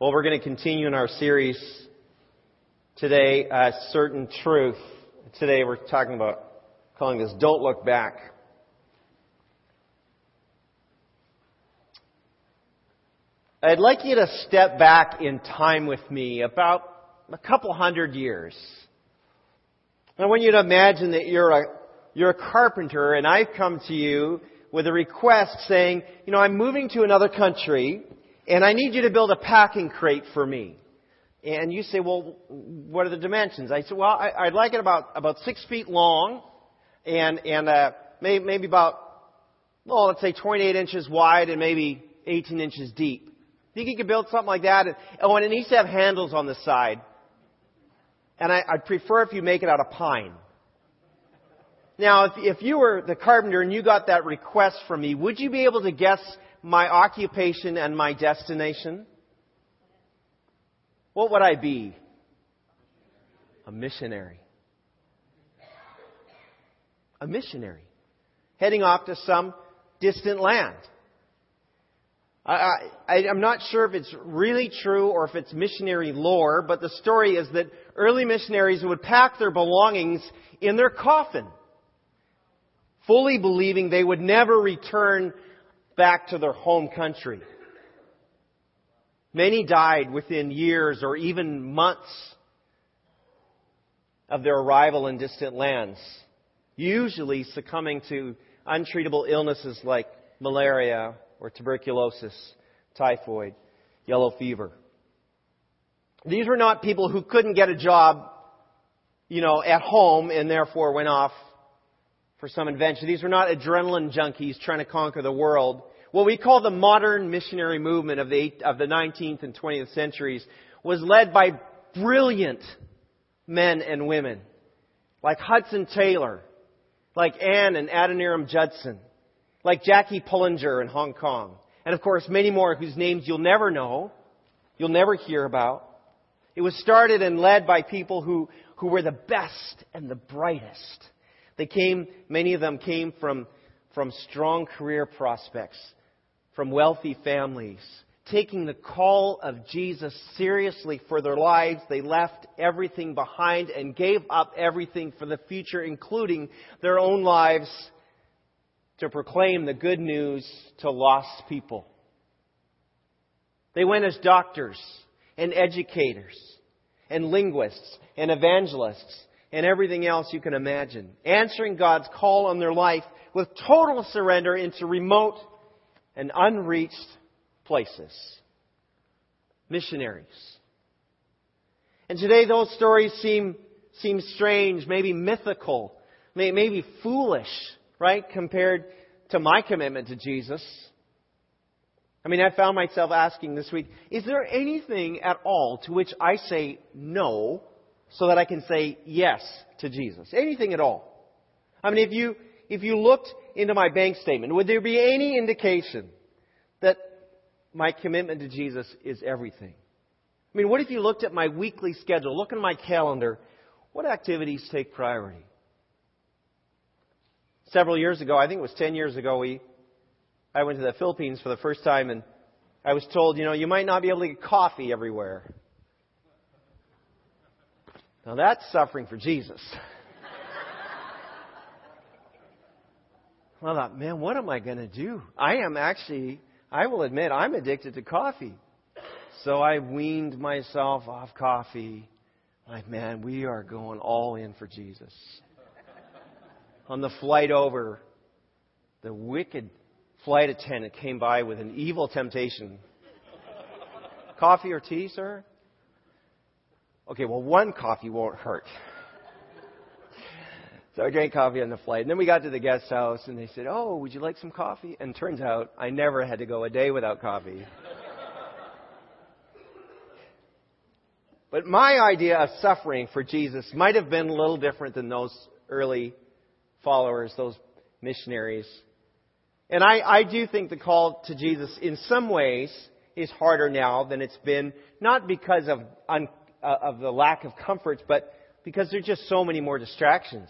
Well, we're going to continue in our series today, uh, Certain Truth. Today we're talking about calling this Don't Look Back. I'd like you to step back in time with me about a couple hundred years. I want you to imagine that you're a, you're a carpenter and I've come to you with a request saying, you know, I'm moving to another country and I need you to build a packing crate for me. And you say, well, what are the dimensions? I said, well, I, would like it about, about six feet long and, and, uh, maybe, maybe about, well, let's say 28 inches wide and maybe 18 inches deep. Think you could build something like that? And, oh, and it needs to have handles on the side. And I, I'd prefer if you make it out of pine. Now, if, if you were the carpenter and you got that request from me, would you be able to guess my occupation and my destination? What would I be? A missionary. A missionary. Heading off to some distant land. I, I'm not sure if it's really true or if it's missionary lore, but the story is that early missionaries would pack their belongings in their coffin, fully believing they would never return back to their home country. Many died within years or even months of their arrival in distant lands, usually succumbing to untreatable illnesses like malaria or tuberculosis, typhoid, yellow fever. These were not people who couldn't get a job, you know, at home and therefore went off for some invention. These were not adrenaline junkies trying to conquer the world. What we call the modern missionary movement of the, of the 19th and 20th centuries was led by brilliant men and women like Hudson Taylor, like Anne and Adoniram Judson, like Jackie Pullinger in Hong Kong, and of course many more whose names you'll never know, you'll never hear about. It was started and led by people who, who were the best and the brightest. They came, many of them came from, from strong career prospects, from wealthy families. Taking the call of Jesus seriously for their lives, they left everything behind and gave up everything for the future, including their own lives, to proclaim the good news to lost people. They went as doctors and educators and linguists and evangelists and everything else you can imagine. Answering God's call on their life with total surrender into remote and unreached places. Missionaries. And today those stories seem, seem strange, maybe mythical, maybe foolish, right, compared to my commitment to Jesus. I mean, I found myself asking this week, is there anything at all to which I say no so that I can say yes to Jesus. Anything at all. I mean, if you, if you looked into my bank statement, would there be any indication that my commitment to Jesus is everything? I mean, what if you looked at my weekly schedule, look at my calendar, what activities take priority? Several years ago, I think it was 10 years ago, we, I went to the Philippines for the first time and I was told, you know, you might not be able to get coffee everywhere. Now that's suffering for Jesus. I thought, man, what am I going to do? I am actually, I will admit, I'm addicted to coffee. So I weaned myself off coffee. Like, man, we are going all in for Jesus. On the flight over, the wicked flight attendant came by with an evil temptation. Coffee or tea, sir? Okay, well, one coffee won't hurt. So I drank coffee on the flight. And then we got to the guest house and they said, Oh, would you like some coffee? And turns out I never had to go a day without coffee. but my idea of suffering for Jesus might have been a little different than those early followers, those missionaries. And I, I do think the call to Jesus in some ways is harder now than it's been, not because of un- uh, of the lack of comforts, but because there's just so many more distractions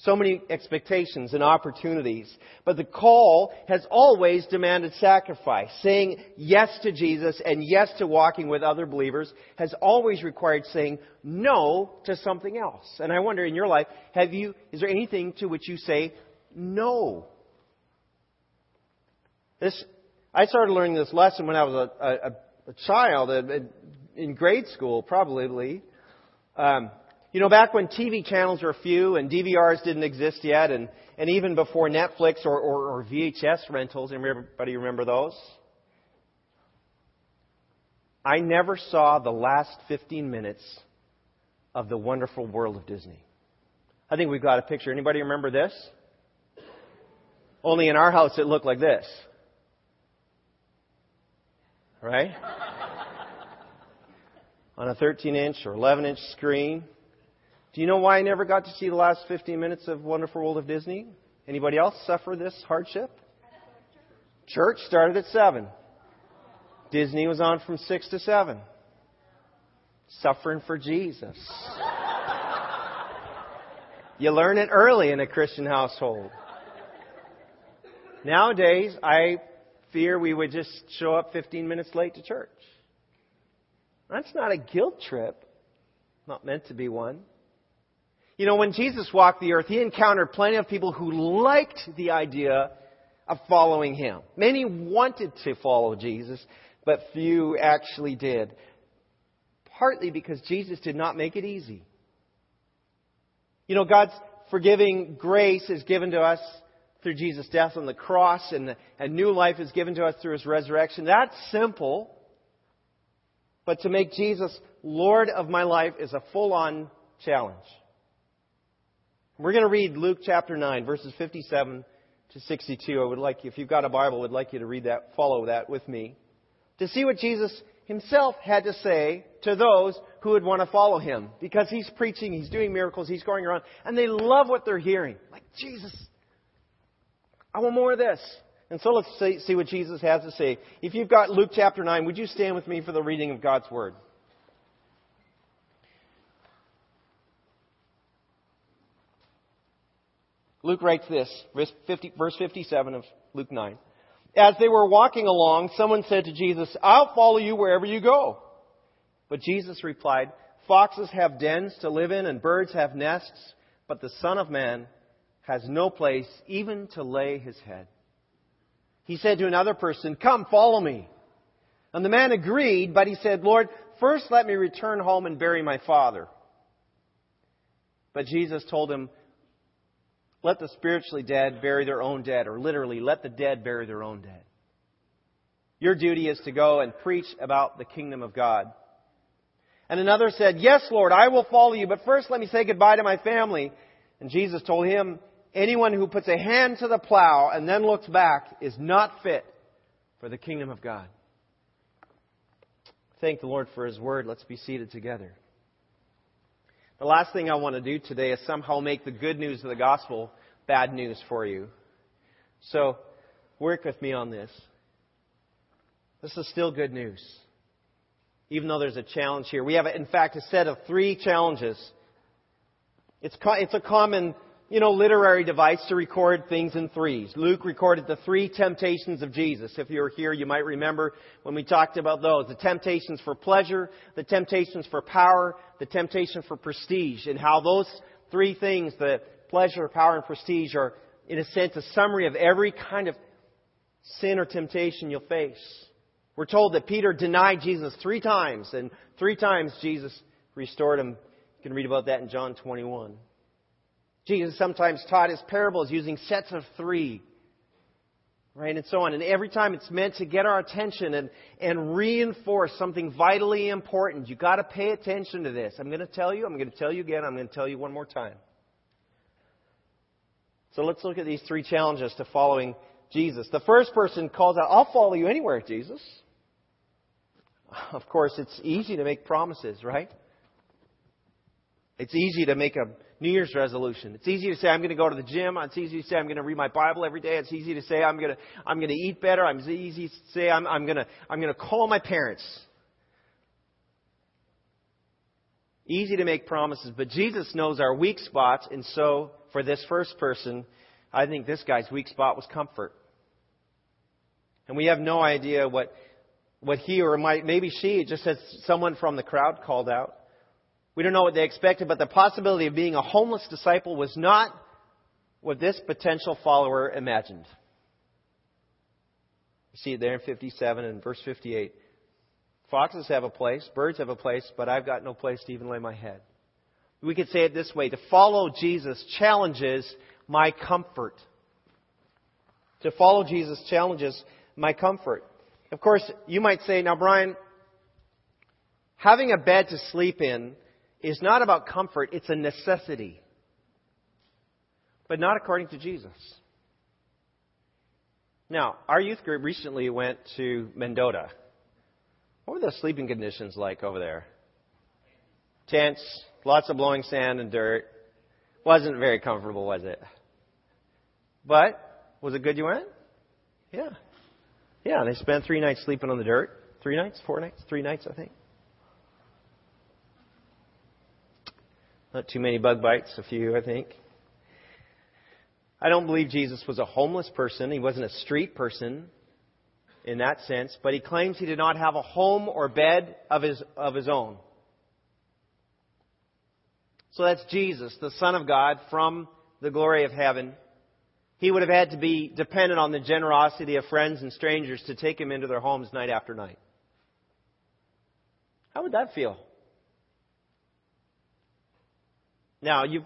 So many expectations and opportunities. But the call has always demanded sacrifice. Saying yes to Jesus and yes to walking with other believers has always required saying no to something else. And I wonder in your life, have you, is there anything to which you say no? This, I started learning this lesson when I was a, a, a child, in grade school, probably. Um, you know, back when TV channels were few and DVRs didn't exist yet, and, and even before Netflix or, or, or VHS rentals, everybody remember those? I never saw the last 15 minutes of the wonderful world of Disney. I think we've got a picture. Anybody remember this? Only in our house it looked like this. Right? On a 13 inch or 11 inch screen. Do you know why I never got to see the last 15 minutes of Wonderful World of Disney? Anybody else suffer this hardship? Church started at 7. Disney was on from 6 to 7. Suffering for Jesus. You learn it early in a Christian household. Nowadays, I fear we would just show up 15 minutes late to church. That's not a guilt trip. Not meant to be one. You know, when Jesus walked the earth, he encountered plenty of people who liked the idea of following him. Many wanted to follow Jesus, but few actually did. Partly because Jesus did not make it easy. You know, God's forgiving grace is given to us through Jesus' death on the cross, and a new life is given to us through his resurrection. That's simple. But to make Jesus Lord of my life is a full on challenge. We're going to read Luke chapter 9, verses 57 to 62. I would like you, if you've got a Bible, I would like you to read that, follow that with me. To see what Jesus himself had to say to those who would want to follow him. Because he's preaching, he's doing miracles, he's going around, and they love what they're hearing. Like, Jesus, I want more of this. And so let's see, see what Jesus has to say. If you've got Luke chapter 9, would you stand with me for the reading of God's Word? Luke writes this, verse, 50, verse 57 of Luke 9. As they were walking along, someone said to Jesus, I'll follow you wherever you go. But Jesus replied, Foxes have dens to live in and birds have nests, but the Son of Man has no place even to lay his head. He said to another person, Come, follow me. And the man agreed, but he said, Lord, first let me return home and bury my father. But Jesus told him, let the spiritually dead bury their own dead, or literally, let the dead bury their own dead. Your duty is to go and preach about the kingdom of God. And another said, Yes, Lord, I will follow you, but first let me say goodbye to my family. And Jesus told him, Anyone who puts a hand to the plow and then looks back is not fit for the kingdom of God. Thank the Lord for his word. Let's be seated together. The last thing I want to do today is somehow make the good news of the gospel bad news for you. So, work with me on this. This is still good news. Even though there's a challenge here. We have, in fact, a set of three challenges. It's, it's a common you know, literary device to record things in threes. Luke recorded the three temptations of Jesus. If you were here, you might remember when we talked about those. The temptations for pleasure, the temptations for power, the temptation for prestige, and how those three things, the pleasure, power, and prestige, are, in a sense, a summary of every kind of sin or temptation you'll face. We're told that Peter denied Jesus three times, and three times Jesus restored him. You can read about that in John 21. Jesus sometimes taught his parables using sets of three, right, and so on. And every time it's meant to get our attention and, and reinforce something vitally important. You've got to pay attention to this. I'm going to tell you, I'm going to tell you again, I'm going to tell you one more time. So let's look at these three challenges to following Jesus. The first person calls out, I'll follow you anywhere, Jesus. Of course, it's easy to make promises, right? It's easy to make a New Year's resolution. It's easy to say I'm going to go to the gym. It's easy to say I'm going to read my Bible every day. It's easy to say I'm going to I'm going to eat better. I'm easy to say I'm, I'm going to I'm going to call my parents. Easy to make promises, but Jesus knows our weak spots, and so for this first person, I think this guy's weak spot was comfort. And we have no idea what, what he or might, maybe she, just as someone from the crowd called out. We don't know what they expected, but the possibility of being a homeless disciple was not what this potential follower imagined. You see it there in 57 and verse 58. Foxes have a place, birds have a place, but I've got no place to even lay my head. We could say it this way to follow Jesus challenges my comfort. To follow Jesus challenges my comfort. Of course, you might say, now, Brian, having a bed to sleep in is not about comfort, it's a necessity. But not according to Jesus. Now, our youth group recently went to Mendota. What were the sleeping conditions like over there? Tents, lots of blowing sand and dirt. Wasn't very comfortable, was it? But, was it good you went? Yeah. Yeah, they spent three nights sleeping on the dirt. Three nights? Four nights? Three nights, I think. Not too many bug bites, a few, I think. I don't believe Jesus was a homeless person. He wasn't a street person in that sense, but he claims he did not have a home or bed of his, of his own. So that's Jesus, the Son of God from the glory of heaven. He would have had to be dependent on the generosity of friends and strangers to take him into their homes night after night. How would that feel? Now, you've,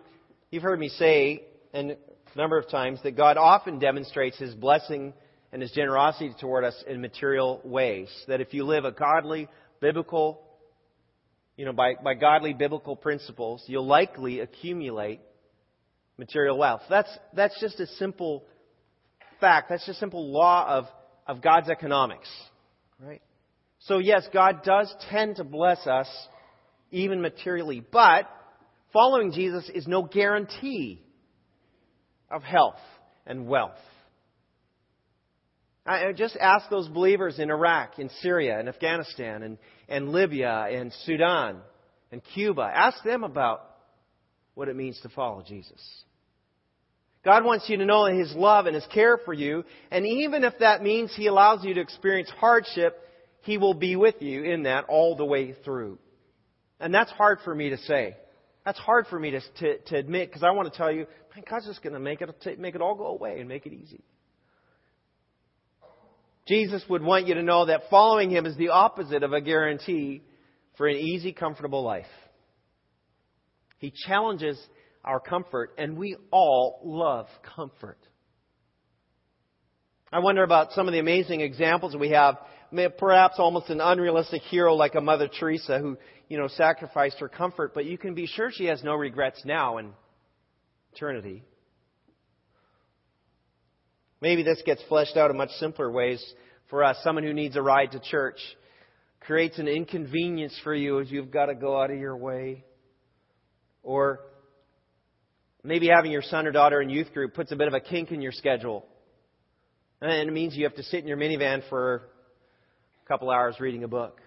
you've heard me say, a number of times, that God often demonstrates His blessing and His generosity toward us in material ways. That if you live a godly, biblical, you know, by, by godly biblical principles, you'll likely accumulate material wealth. That's, that's just a simple fact. That's just a simple law of, of God's economics. Right? So yes, God does tend to bless us even materially, but following Jesus is no guarantee of health and wealth. I just ask those believers in Iraq, in Syria, in Afghanistan, and, and Libya, and Sudan, and Cuba. Ask them about what it means to follow Jesus. God wants you to know His love and His care for you, and even if that means He allows you to experience hardship, He will be with you in that all the way through. And that's hard for me to say. That's hard for me to, to, to admit because I want to tell you, man, God's just going to make it, make it all go away and make it easy. Jesus would want you to know that following Him is the opposite of a guarantee for an easy, comfortable life. He challenges our comfort, and we all love comfort. I wonder about some of the amazing examples we have. Perhaps almost an unrealistic hero like a Mother Teresa who, you know, sacrificed her comfort, but you can be sure she has no regrets now in eternity. Maybe this gets fleshed out in much simpler ways for us. Someone who needs a ride to church creates an inconvenience for you as you've got to go out of your way. Or maybe having your son or daughter in youth group puts a bit of a kink in your schedule. And it means you have to sit in your minivan for couple hours reading a book.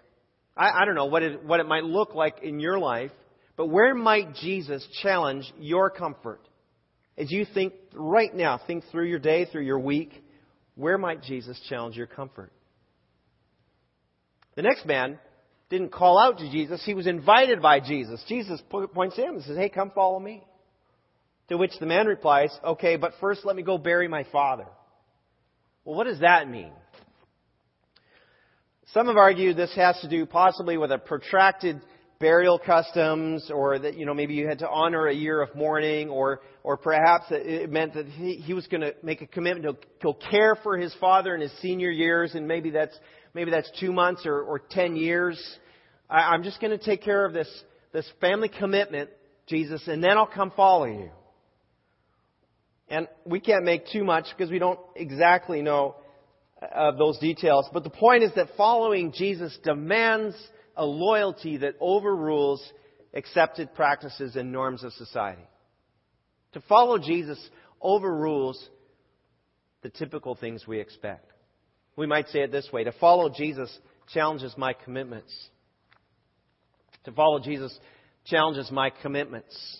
I, I don't know what it, what it might look like in your life, but where might Jesus challenge your comfort? As you think right now, think through your day, through your week, where might Jesus challenge your comfort? The next man didn't call out to Jesus, he was invited by Jesus. Jesus points to him and says, Hey, come follow me. To which the man replies, Okay, but first let me go bury my father. Well, what does that mean? Some have argued this has to do possibly with a protracted burial customs, or that you know maybe you had to honor a year of mourning, or or perhaps it meant that he, he was going to make a commitment to go care for his father in his senior years, and maybe that's maybe that's two months or, or ten years. I, I'm just going to take care of this this family commitment, Jesus, and then I'll come follow you. And we can't make too much because we don't exactly know of those details. But the point is that following Jesus demands a loyalty that overrules accepted practices and norms of society. To follow Jesus overrules the typical things we expect. We might say it this way to follow Jesus challenges my commitments. To follow Jesus challenges my commitments.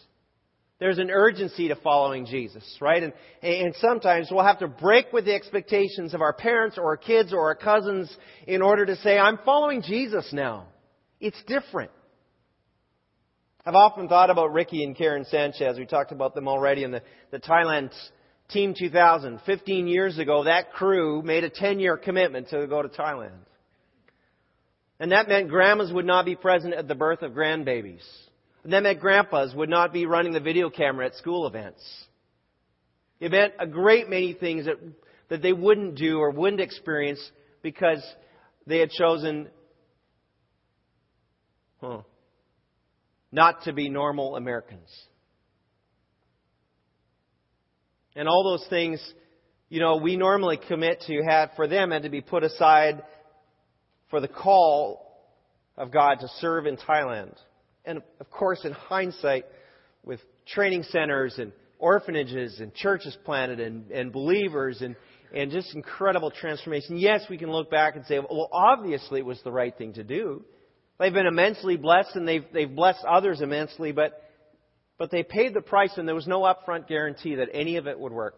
There's an urgency to following Jesus, right? And, and sometimes we'll have to break with the expectations of our parents or our kids or our cousins in order to say, I'm following Jesus now. It's different. I've often thought about Ricky and Karen Sanchez. We talked about them already in the, the Thailand Team 2000. 15 years ago, that crew made a 10 year commitment to go to Thailand. And that meant grandmas would not be present at the birth of grandbabies. And that grandpas would not be running the video camera at school events. It meant a great many things that, that they wouldn't do or wouldn't experience because they had chosen huh, not to be normal Americans. And all those things, you know, we normally commit to have for them and to be put aside for the call of God to serve in Thailand. And of course, in hindsight, with training centers and orphanages and churches planted and, and believers and, and just incredible transformation. Yes, we can look back and say, well, obviously it was the right thing to do. They've been immensely blessed and they've, they've blessed others immensely, but, but they paid the price and there was no upfront guarantee that any of it would work.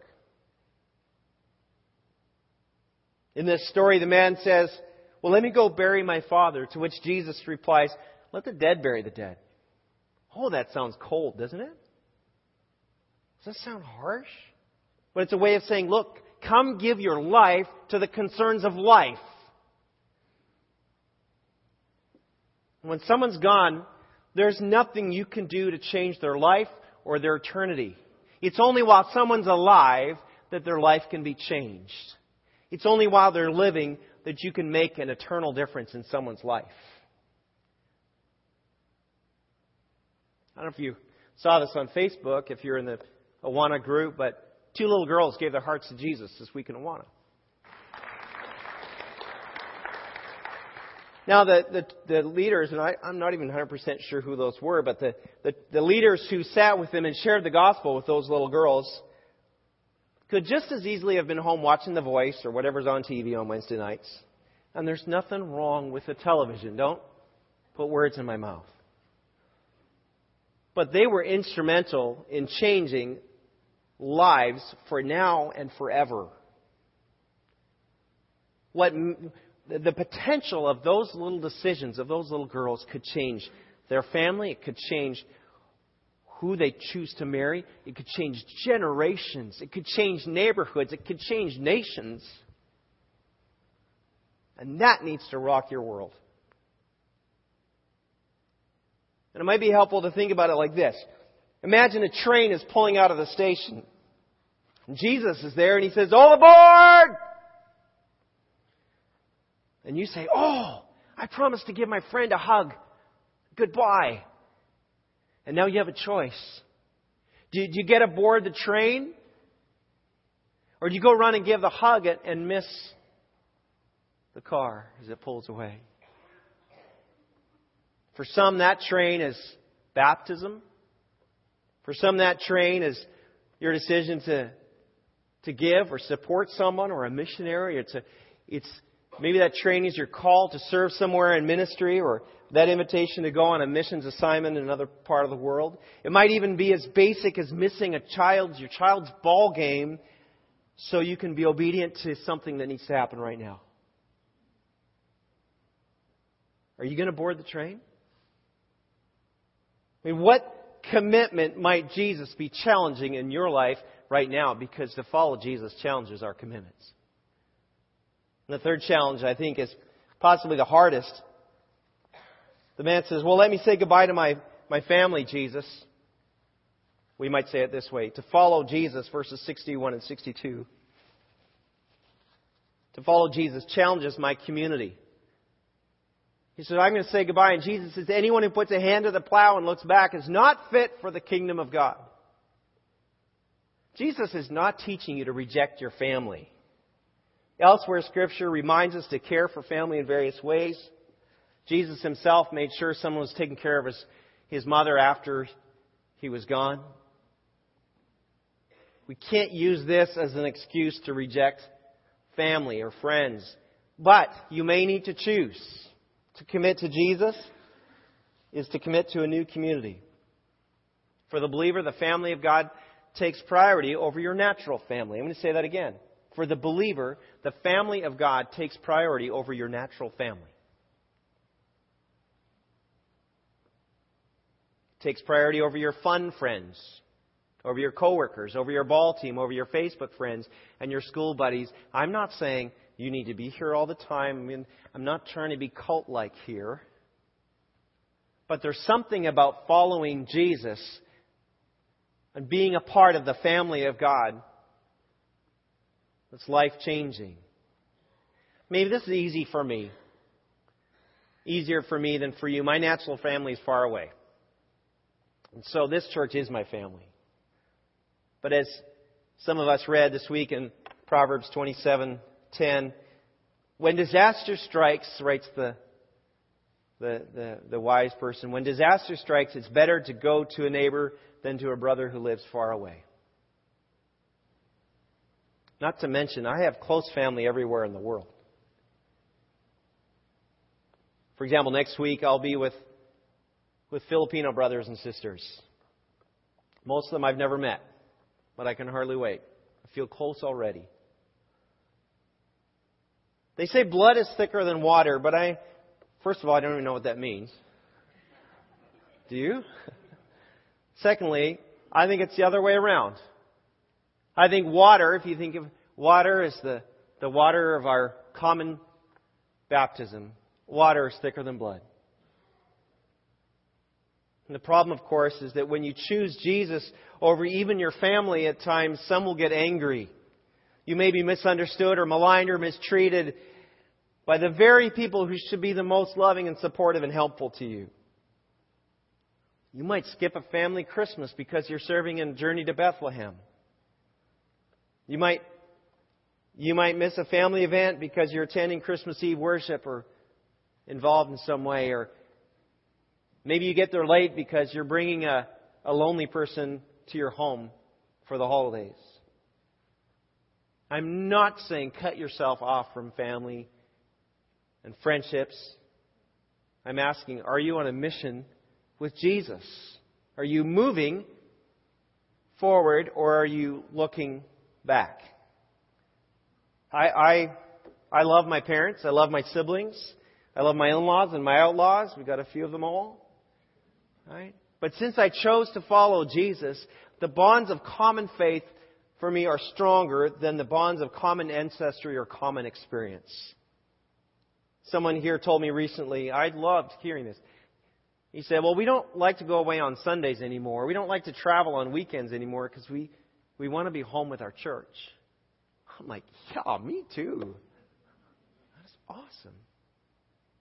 In this story, the man says, Well, let me go bury my father, to which Jesus replies, let the dead bury the dead. Oh, that sounds cold, doesn't it? Does that sound harsh? But it's a way of saying, look, come give your life to the concerns of life. When someone's gone, there's nothing you can do to change their life or their eternity. It's only while someone's alive that their life can be changed. It's only while they're living that you can make an eternal difference in someone's life. I don't know if you saw this on Facebook, if you're in the Awana group, but two little girls gave their hearts to Jesus this week in Awana. Now, the, the, the leaders, and I, I'm not even 100% sure who those were, but the, the, the leaders who sat with them and shared the gospel with those little girls could just as easily have been home watching The Voice or whatever's on TV on Wednesday nights. And there's nothing wrong with the television. Don't put words in my mouth but they were instrumental in changing lives for now and forever. What the potential of those little decisions of those little girls could change their family, it could change who they choose to marry, it could change generations, it could change neighborhoods, it could change nations. And that needs to rock your world. And it might be helpful to think about it like this. Imagine a train is pulling out of the station. And Jesus is there and he says, All aboard! And you say, Oh, I promised to give my friend a hug. Goodbye. And now you have a choice. Do you get aboard the train? Or do you go run and give the hug and miss the car as it pulls away? For some, that train is baptism. For some, that train is your decision to, to give or support someone or a missionary. It's, a, it's maybe that train is your call to serve somewhere in ministry or that invitation to go on a missions assignment in another part of the world. It might even be as basic as missing a child's, your child's ball game so you can be obedient to something that needs to happen right now. Are you going to board the train? I mean, what commitment might Jesus be challenging in your life right now? Because to follow Jesus challenges our commitments. And the third challenge, I think, is possibly the hardest. The man says, Well, let me say goodbye to my, my family, Jesus. We might say it this way to follow Jesus, verses 61 and 62. To follow Jesus challenges my community. He said, I'm going to say goodbye. And Jesus says, anyone who puts a hand to the plow and looks back is not fit for the kingdom of God. Jesus is not teaching you to reject your family. Elsewhere, Scripture reminds us to care for family in various ways. Jesus himself made sure someone was taking care of his, his mother after he was gone. We can't use this as an excuse to reject family or friends. But you may need to choose. To commit to Jesus is to commit to a new community. For the believer, the family of God takes priority over your natural family. I'm going to say that again. For the believer, the family of God takes priority over your natural family. takes priority over your fun friends, over your coworkers, over your ball team, over your Facebook friends, and your school buddies. I'm not saying you need to be here all the time. I mean, I'm not trying to be cult like here. But there's something about following Jesus and being a part of the family of God that's life changing. Maybe this is easy for me. Easier for me than for you. My natural family is far away. And so this church is my family. But as some of us read this week in Proverbs 27:10, when disaster strikes, writes the, the, the, the wise person, when disaster strikes, it's better to go to a neighbor than to a brother who lives far away. Not to mention, I have close family everywhere in the world. For example, next week I'll be with with Filipino brothers and sisters. Most of them I've never met, but I can hardly wait. I feel close already. They say blood is thicker than water, but I, first of all, I don't even know what that means. Do you? Secondly, I think it's the other way around. I think water, if you think of water as the, the water of our common baptism, water is thicker than blood. And the problem, of course, is that when you choose Jesus over even your family at times, some will get angry. You may be misunderstood or maligned or mistreated by the very people who should be the most loving and supportive and helpful to you. You might skip a family Christmas because you're serving in Journey to Bethlehem. You might, you might miss a family event because you're attending Christmas Eve worship or involved in some way, or Maybe you get there late because you're bringing a, a lonely person to your home for the holidays. I'm not saying cut yourself off from family and friendships. I'm asking, are you on a mission with Jesus? Are you moving forward or are you looking back? I, I, I love my parents. I love my siblings. I love my in-laws and my outlaws. We've got a few of them all. Right? But since I chose to follow Jesus, the bonds of common faith for me are stronger than the bonds of common ancestry or common experience. Someone here told me recently, I loved hearing this. He said, Well, we don't like to go away on Sundays anymore. We don't like to travel on weekends anymore because we, we want to be home with our church. I'm like, Yeah, me too. That's awesome.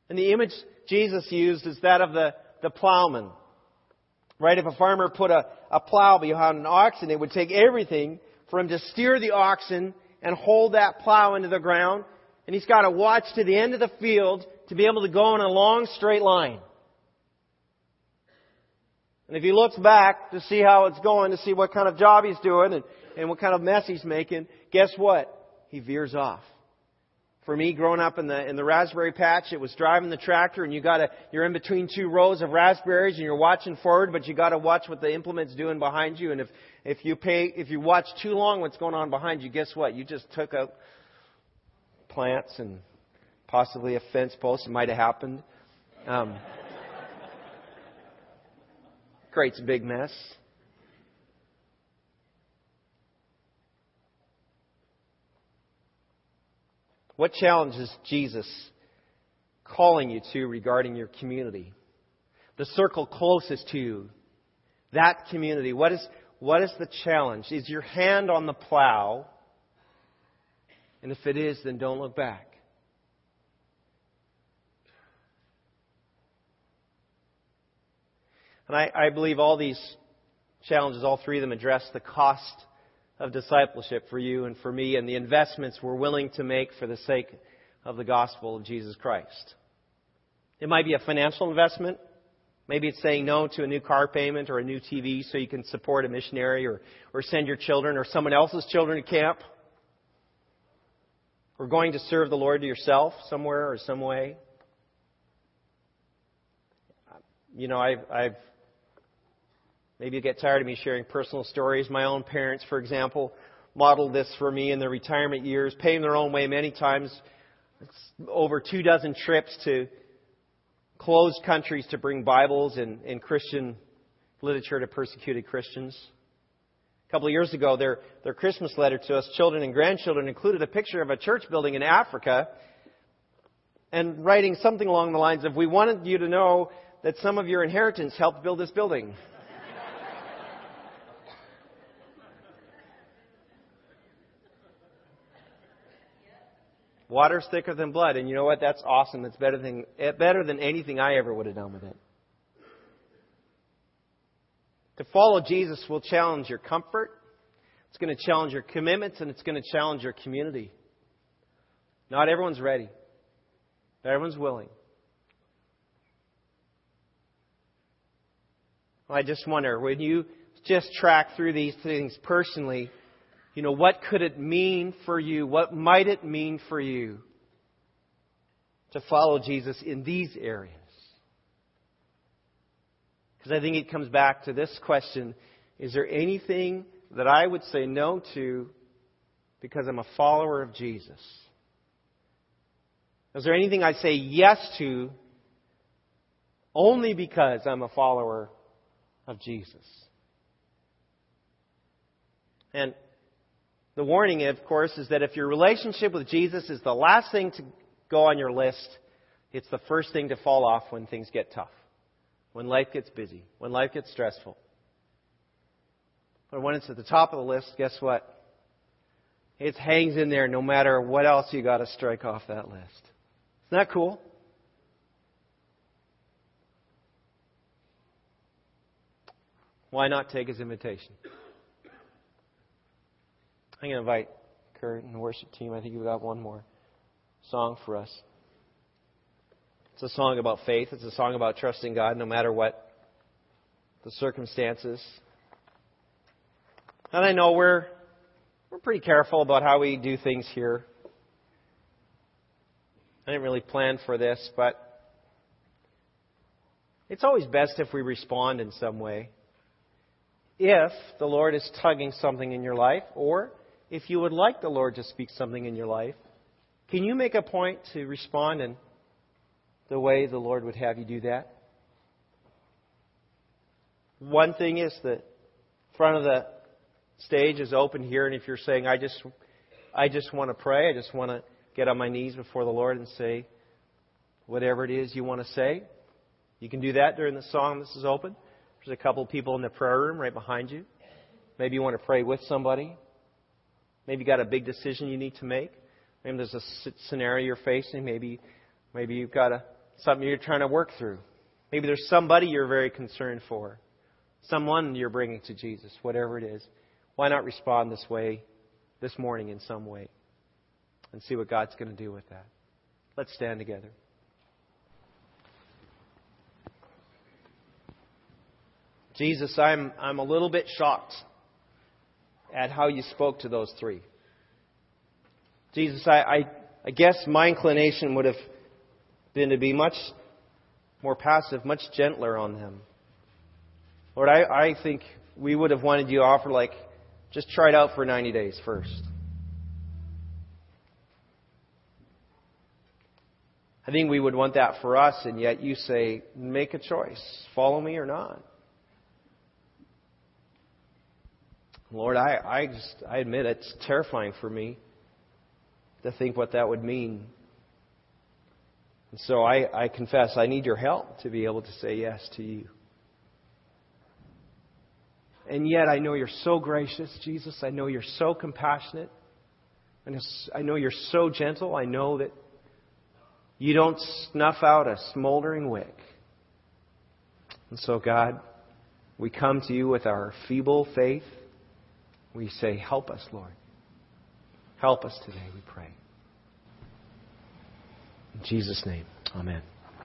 And the image Jesus used is that of the, the plowman. Right? If a farmer put a, a plow behind an ox and it would take everything for him to steer the oxen and hold that plow into the ground. And he's got to watch to the end of the field to be able to go in a long straight line. And if he looks back to see how it's going, to see what kind of job he's doing and, and what kind of mess he's making, guess what? He veers off. For me, growing up in the in the raspberry patch, it was driving the tractor, and you got to you're in between two rows of raspberries, and you're watching forward, but you got to watch what the implement's doing behind you. And if if you pay if you watch too long what's going on behind you, guess what? You just took out plants and possibly a fence post. It might have happened. Um, creates a big mess. What challenge is Jesus calling you to regarding your community? The circle closest to you, that community. What is, what is the challenge? Is your hand on the plow? And if it is, then don't look back. And I, I believe all these challenges, all three of them address the cost of discipleship for you and for me and the investments we're willing to make for the sake of the gospel of Jesus Christ. It might be a financial investment. Maybe it's saying no to a new car payment or a new TV so you can support a missionary or, or send your children or someone else's children to camp. Or going to serve the Lord to yourself somewhere or some way. You know, I've, I've Maybe you get tired of me sharing personal stories. My own parents, for example, modeled this for me in their retirement years, paying their own way many times. Over two dozen trips to closed countries to bring Bibles and, and Christian literature to persecuted Christians. A couple of years ago, their, their Christmas letter to us, children and grandchildren, included a picture of a church building in Africa and writing something along the lines of, We wanted you to know that some of your inheritance helped build this building. Water's thicker than blood, and you know what? That's awesome. That's better than eh, better than anything I ever would have done with it. To follow Jesus will challenge your comfort, it's going to challenge your commitments, and it's going to challenge your community. Not everyone's ready, not everyone's willing. I just wonder when you just track through these things personally, you know, what could it mean for you? What might it mean for you to follow Jesus in these areas? Because I think it comes back to this question Is there anything that I would say no to because I'm a follower of Jesus? Is there anything I say yes to only because I'm a follower of Jesus? And the warning, of course, is that if your relationship with Jesus is the last thing to go on your list, it's the first thing to fall off when things get tough when life gets busy, when life gets stressful. But when it's at the top of the list, guess what? It hangs in there no matter what else you got to strike off that list. Isn't that cool? Why not take his invitation? I'm going to invite Kurt and the worship team. I think you've got one more song for us. It's a song about faith. It's a song about trusting God no matter what the circumstances. And I know we're we're pretty careful about how we do things here. I didn't really plan for this, but it's always best if we respond in some way. If the Lord is tugging something in your life, or if you would like the Lord to speak something in your life, can you make a point to respond in the way the Lord would have you do that. One thing is the front of the stage is open here, and if you're saying, I just, I just want to pray, I just want to get on my knees before the Lord and say whatever it is you want to say, you can do that during the song. This is open. There's a couple people in the prayer room right behind you. Maybe you want to pray with somebody. Maybe you got a big decision you need to make. Maybe there's a scenario you're facing. Maybe, maybe you've got a something you're trying to work through. Maybe there's somebody you're very concerned for, someone you're bringing to Jesus, whatever it is. Why not respond this way this morning in some way and see what God's going to do with that? Let's stand together. Jesus, I'm, I'm a little bit shocked at how you spoke to those three. Jesus, I, I, I guess my inclination would have been to be much more passive, much gentler on them. Lord, I, I think we would have wanted you to offer, like, just try it out for 90 days first. I think we would want that for us, and yet you say, make a choice. Follow me or not. Lord, I, I just, I admit it's terrifying for me to think what that would mean and so I, I confess I need your help to be able to say yes to you. And yet I know you're so gracious, Jesus. I know you're so compassionate. And I know you're so gentle. I know that you don't snuff out a smoldering wick. And so, God, we come to you with our feeble faith. We say, Help us, Lord. Help us today, we pray. In Jesus' name, amen.